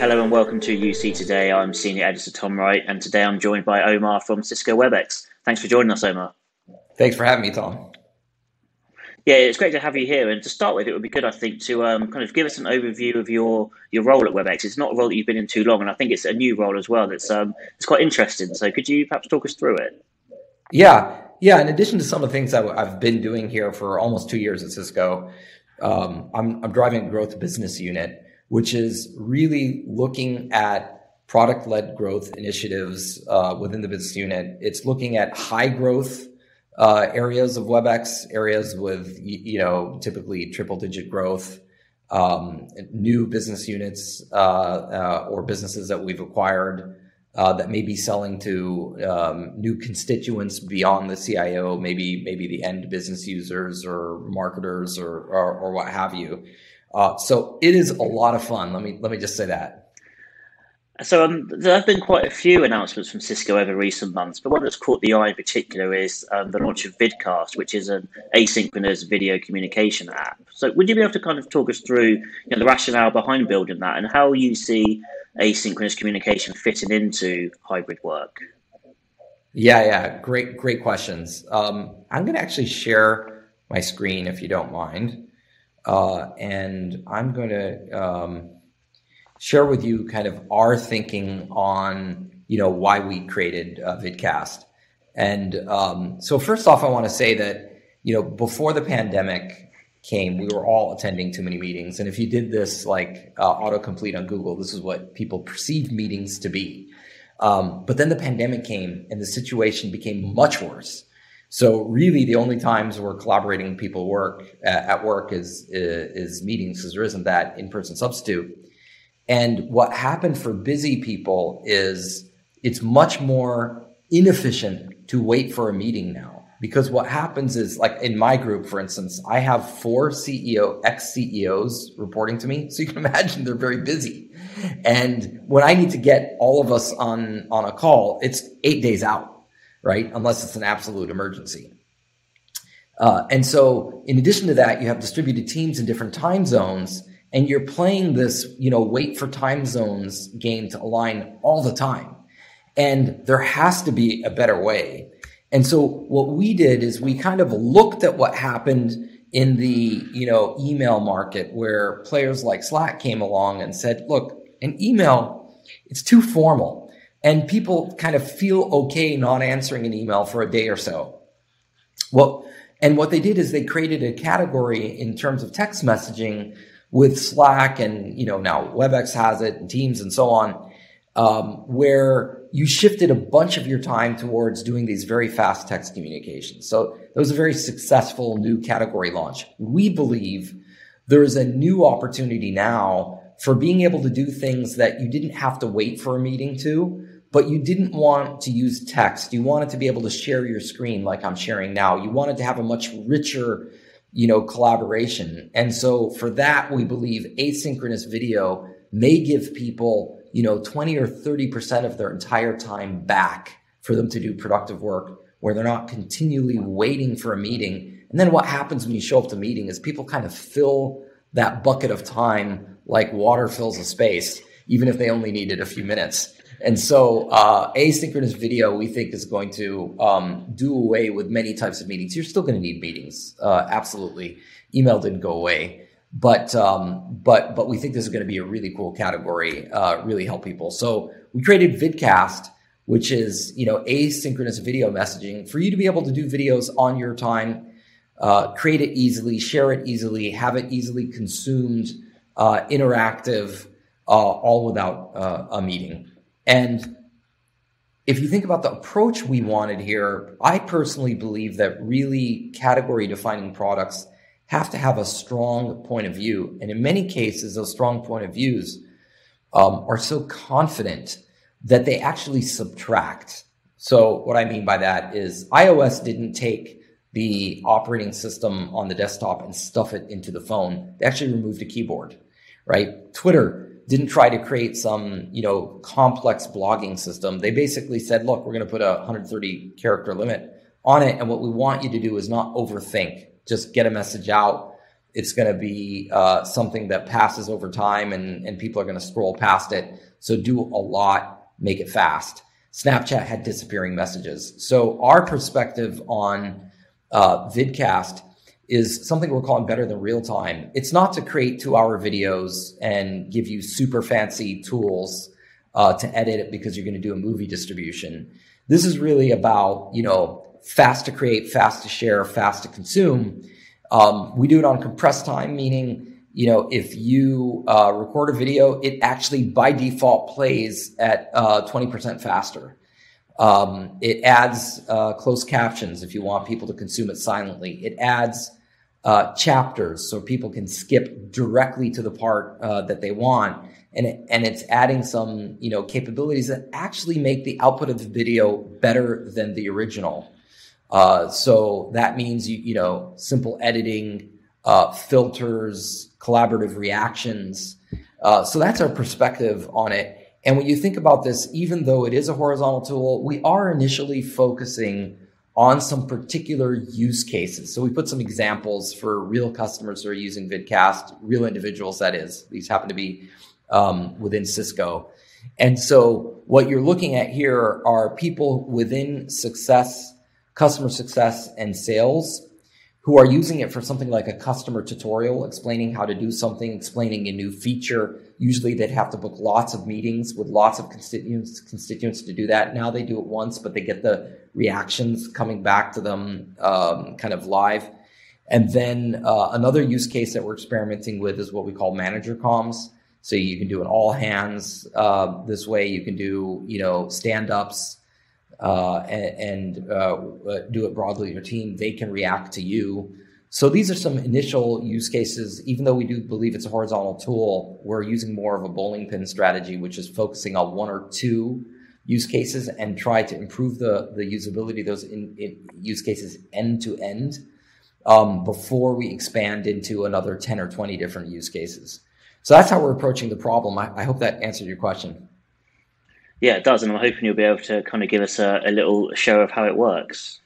Hello and welcome to UC Today. I'm Senior Editor Tom Wright, and today I'm joined by Omar from Cisco WebEx. Thanks for joining us, Omar. Thanks for having me, Tom. Yeah, it's great to have you here. And to start with, it would be good, I think, to um, kind of give us an overview of your your role at WebEx. It's not a role that you've been in too long, and I think it's a new role as well. That's um, it's quite interesting. So, could you perhaps talk us through it? Yeah, yeah. In addition to some of the things that I've been doing here for almost two years at Cisco, um, I'm, I'm driving a growth business unit, which is really looking at product led growth initiatives uh, within the business unit. It's looking at high growth uh, areas of WebEx, areas with you know typically triple digit growth, um, new business units uh, uh, or businesses that we've acquired uh, that may be selling to um, new constituents beyond the CIO, maybe maybe the end business users or marketers or or, or what have you. Uh, so it is a lot of fun. Let me let me just say that. So um, there have been quite a few announcements from Cisco over recent months, but one that's caught the eye in particular is um, the launch of Vidcast, which is an asynchronous video communication app. So would you be able to kind of talk us through you know, the rationale behind building that and how you see asynchronous communication fitting into hybrid work? Yeah, yeah, great, great questions. Um, I'm going to actually share my screen if you don't mind, uh, and I'm going to um, share with you kind of our thinking on you know why we created uh, Vidcast. And um, so, first off, I want to say that you know before the pandemic, came, we were all attending too many meetings. And if you did this like uh, autocomplete on Google, this is what people perceived meetings to be. Um, but then the pandemic came and the situation became much worse. So really, the only times we're collaborating people work at, at work is, uh, is meetings because there isn't that in-person substitute. And what happened for busy people is it's much more inefficient to wait for a meeting now. Because what happens is like in my group for instance i have four ceo ex ceos reporting to me. So you can imagine they're very busy. And when i need to get all of us on on a call it's eight days out right? Unless it's an absolute emergency. Uh, and so in addition to that you have distributed teams in different time zones and you're playing this you know wait for time zones game to align all the time. And there has to be a better way. And so what we did is we kind of looked at what happened in the, you know, email market where players like Slack came along and said, look, an email, it's too formal and people kind of feel okay not answering an email for a day or so. Well, and what they did is they created a category in terms of text messaging with Slack and, you know, now WebEx has it and Teams and so on, um, where you shifted a bunch of your time towards doing these very fast text communications. So that was a very successful new category launch. We believe there is a new opportunity now for being able to do things that you didn't have to wait for a meeting to, but you didn't want to use text. You wanted to be able to share your screen like I'm sharing now. You wanted to have a much richer, you know, collaboration. And so for that, we believe asynchronous video may give people you know, 20 or 30% of their entire time back for them to do productive work where they're not continually waiting for a meeting. And then what happens when you show up to meeting is people kind of fill that bucket of time like water fills a space, even if they only needed a few minutes. And so, uh, asynchronous video, we think, is going to um, do away with many types of meetings. You're still going to need meetings, uh, absolutely. Email didn't go away, but um, but but we think this is going to be a really cool category, uh, really help people. So we created Vidcast, which is you know asynchronous video messaging for you to be able to do videos on your time, uh, create it easily, share it easily, have it easily consumed, uh, interactive, all without uh, a meeting. And if you think about the approach we wanted here, I personally believe that really category defining products have to have a strong point of view. And in many cases, those strong point of views um, are so confident that they actually subtract. So, what I mean by that is iOS didn't take the operating system on the desktop and stuff it into the phone. They actually removed a keyboard, right? Twitter didn't try to create some, you know, complex blogging system. They basically said, look, we're going to put a 130 character limit on it. And what we want you to do is not overthink just get a message out It's going to be uh, something that passes over time and, and people are going to scroll past it. So do a lot, make it fast. Snapchat had disappearing messages. So our perspective on uh, vidcast is something we're calling better than real time. It's not to create two hour videos and give you super fancy tools uh, to edit it because you're going to do a movie distribution. This is really about, you know, fast to create, fast to share, fast to consume. Um, we do it on compressed time, meaning, you know, if you uh, record a video, it actually by default plays at uh, 20% faster. Um, it adds uh, closed captions if you want people to consume it silently. It adds uh, chapters so people can skip directly to the part uh, that they want. And, it, and it's adding some, you know, capabilities that actually make the output of the video better than the original. Uh, so that means you you know simple editing, uh, filters, collaborative reactions. Uh, so that's our perspective on it. And when you think about this, even though it is a horizontal tool, we are initially focusing on some particular use cases. So we put some examples for real customers who are using Vidcast, real individuals, that is. These happen to be um, within Cisco. And so what you're looking at here are people within success customer success and sales who are using it for something like a customer tutorial, explaining how to do something, explaining a new feature. Usually they'd have to book lots of meetings with lots of constituents, constituents to do that. Now they do it once, but they get the reactions coming back to them um, kind of live. And then uh, another use case that we're experimenting with is what we call manager comms. So you can do an all hands uh, this way. You can do, you know, stand ups, uh, and, and uh, uh, do it broadly your team, they can react to you. So these are some initial use cases. Even though we do believe it's a horizontal tool, we're using more of a bowling pin strategy, which is focusing on one or two use cases and try to improve the, the usability of those in, in use cases end to end um, before we expand into another 10 or 20 different use cases. So that's how we're approaching the problem. I, I hope that answered your question. Yeah, it does, and I'm hoping you'll be able to kind of give us a, a little show of how it works.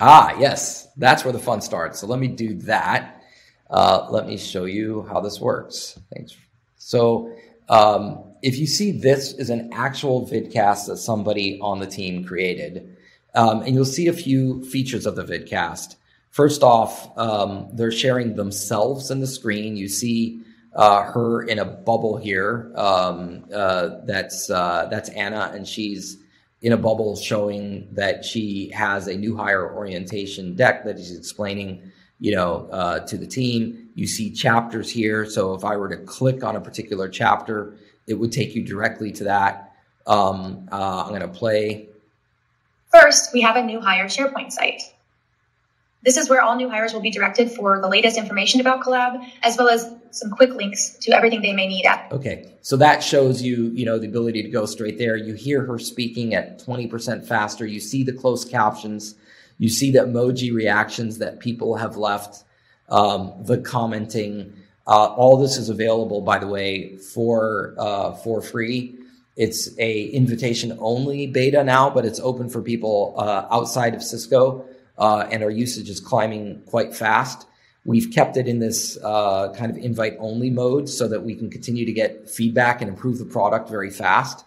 Ah, yes, that's where the fun starts. So let me do that. Uh, let me show you how this works. Thanks. So um, if you see this is an actual vidcast that somebody on the team created, um, and you'll see a few features of the vidcast. First off, um, they're sharing themselves in the screen. You see uh, her in a bubble here. Um, uh, that's uh, that's Anna, and she's in a bubble showing that she has a new hire orientation deck that she's explaining, you know, uh, to the team. You see chapters here, so if I were to click on a particular chapter, it would take you directly to that. Um, uh, I'm going to play. First, we have a new hire SharePoint site. This is where all new hires will be directed for the latest information about Collab, as well as some quick links to everything they may need at. Okay, so that shows you, you know, the ability to go straight there. You hear her speaking at 20% faster. You see the closed captions. You see the emoji reactions that people have left, um, the commenting. Uh, all this is available, by the way, for uh, for free. It's a invitation only beta now, but it's open for people uh, outside of Cisco uh, and our usage is climbing quite fast. We've kept it in this uh, kind of invite only mode so that we can continue to get feedback and improve the product very fast.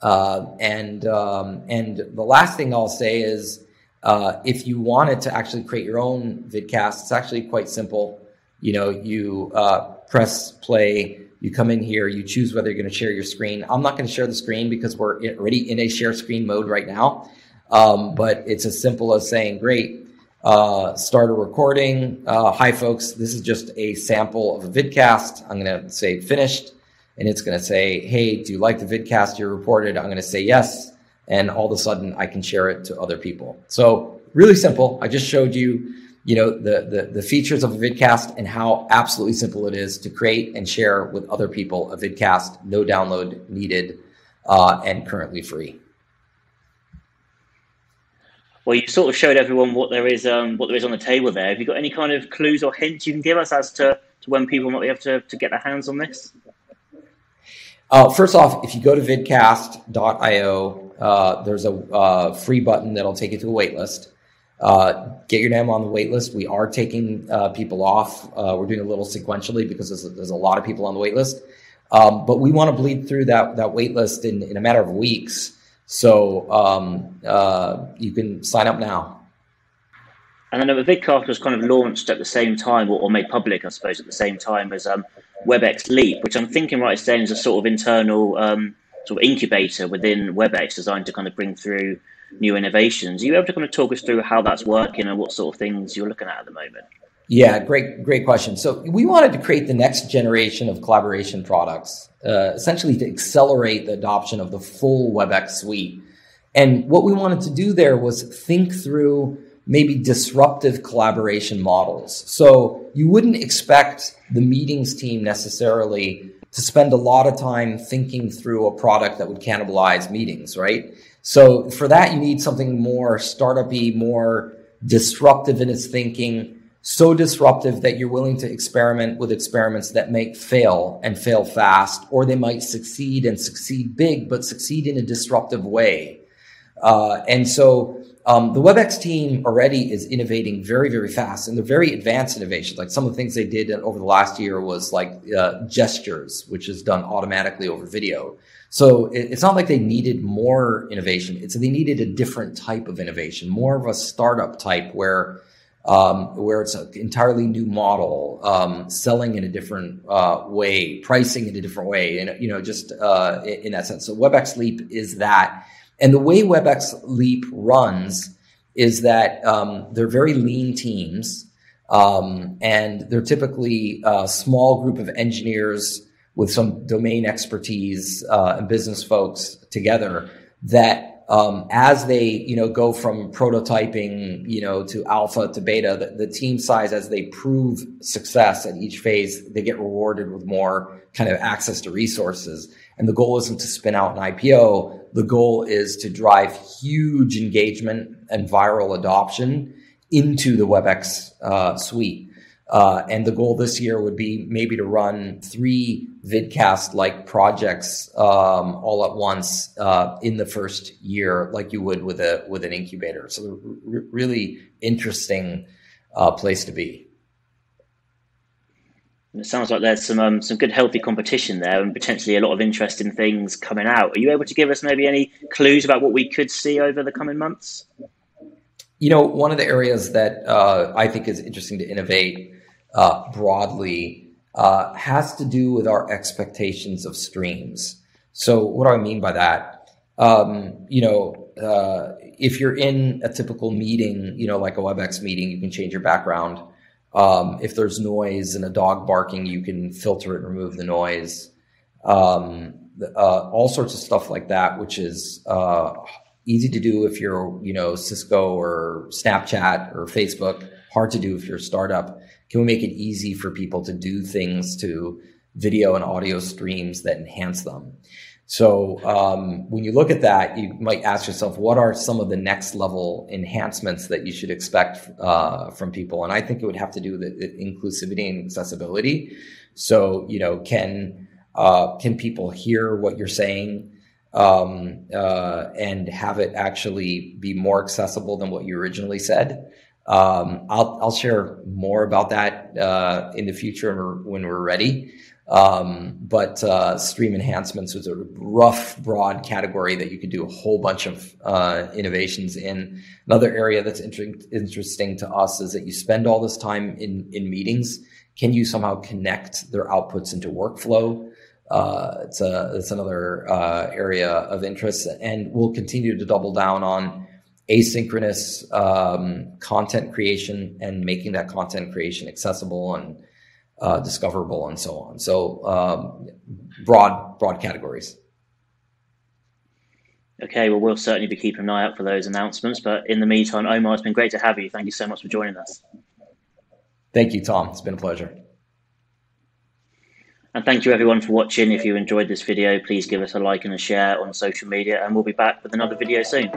Uh, and um, and the last thing I'll say is, uh, if you wanted to actually create your own vidcast, it's actually quite simple. You know, you uh, press play, you come in here, you choose whether you're going to share your screen. I'm not going to share the screen because we're already in a share screen mode right now. Um, but it's as simple as saying, great, uh, start a recording. Uh, hi, folks. This is just a sample of a vidcast. I'm going to say finished, and it's going to say, hey, do you like the vidcast you reported? I'm going to say yes. And all of a sudden, I can share it to other people. So, really simple. I just showed you, you know, the, the, the features of a vidcast and how absolutely simple it is to create and share with other people a vidcast, no download needed, uh, and currently free well, you sort of showed everyone what there is, um, what there is on the table there. Have you got any kind of clues or hints you can give us as to, to when people might be able to, to get their hands on this? Uh, first off, if you go to vidcast.io, uh, there's a uh, free button that'll take you to a waitlist. uh, get your name on the waitlist. We are taking uh, people off. Uh, we're doing a little sequentially because there's a, there's a lot of people on the waitlist. Um, but we want to bleed through that, that in, in a matter of weeks. So um, uh, you can sign up now. And then the vidcast was kind of launched at the same time, or, or, made public, I suppose, at the same time as um, WebEx Leap, which I'm thinking right saying is a sort of internal um, sort of incubator within WebEx designed to kind of bring through new innovations. Are you able to kind of talk us through how that's working and what sort of things you're looking at at the moment? Yeah, great, great question. So we wanted to create the next generation of collaboration products, uh, essentially to accelerate the adoption of the full WebEx suite. And what we wanted to do there was think through maybe disruptive collaboration models. So you wouldn't expect the meetings team necessarily to spend a lot of time thinking through a product that would cannibalize meetings, right? So for that, you need something more startupy, more disruptive in its thinking, so disruptive that you're willing to experiment with experiments that may fail and fail fast, or they might succeed and succeed big, but succeed in a disruptive way. Uh, and so um, the WebEx team already is innovating very, very fast, and they're very advanced innovations. Like some of the things they did over the last year was like uh, gestures, which is done automatically over video. So it, it's not like they needed more innovation; it's they needed a different type of innovation, more of a startup type where. Um, where it's an entirely new model, um, selling in a different uh, way, pricing in a different way, and you know, just uh, in, that sense. So WebEx Leap is that and the way WebEx Leap runs is that um, they're very lean teams, um, and they're typically a small group of engineers with some domain expertise uh, and business folks together that um, as they you know go from prototyping you know to alpha to beta the, the, team size as they prove success at each phase they get rewarded with more kind of access to resources. And the goal isn't to spin out an ipo the goal is to drive huge engagement and viral adoption into the webex uh, suite uh, and the goal this year would be maybe to run three vidcast like projects um, all at once uh, in the first year, like you would with a with an incubator. So, r- really interesting uh, place to be. It sounds like there's some um, some good healthy competition there, and potentially a lot of interesting things coming out. Are you able to give us maybe any clues about what we could see over the coming months? You know, one of the areas that uh, I think is interesting to innovate uh, broadly uh, has to do with our expectations of streams. So, what do I mean by that? Um, you know, uh, if you're in a typical meeting, you know, like a WebEx meeting, you can change your background. Um, if there's noise and a dog barking, you can filter it and remove the noise. Um, uh, all sorts of stuff like that, which is uh, easy to do if you're, you know, Cisco or Snapchat or Facebook. Hard to do if you're a startup can we make it easy for people to do things to video and audio streams that enhance them? So um, when you look at that, you might ask yourself, what are some of the next level enhancements that you should expect uh, from people? And I think it would have to do with inclusivity and accessibility. So you know, can uh, can people hear what you're saying? Um, uh, and have it actually be more accessible than what you originally said. Um, I'll, I'll share more about that uh, in the future when we're, ready. Um, but uh, stream enhancements was a rough, broad category that you could do a whole bunch of uh, innovations in. Another area that's inter- interesting to us is that you spend all this time in, in meetings. Can you somehow connect their outputs into workflow? Uh, it's a it's another uh, area of interest, and we'll continue to double down on asynchronous um, content creation and making that content creation accessible and uh, discoverable and so on. So um, broad broad categories. Okay, well, we'll certainly be keeping an eye out for those announcements. But in the meantime, Omar, it's been great to have you. Thank you so much for joining us. Thank you, Tom. It's been a pleasure. And thank you everyone for watching. If you enjoyed this video, please give us a like and a share on social media, and we'll be back with another video soon.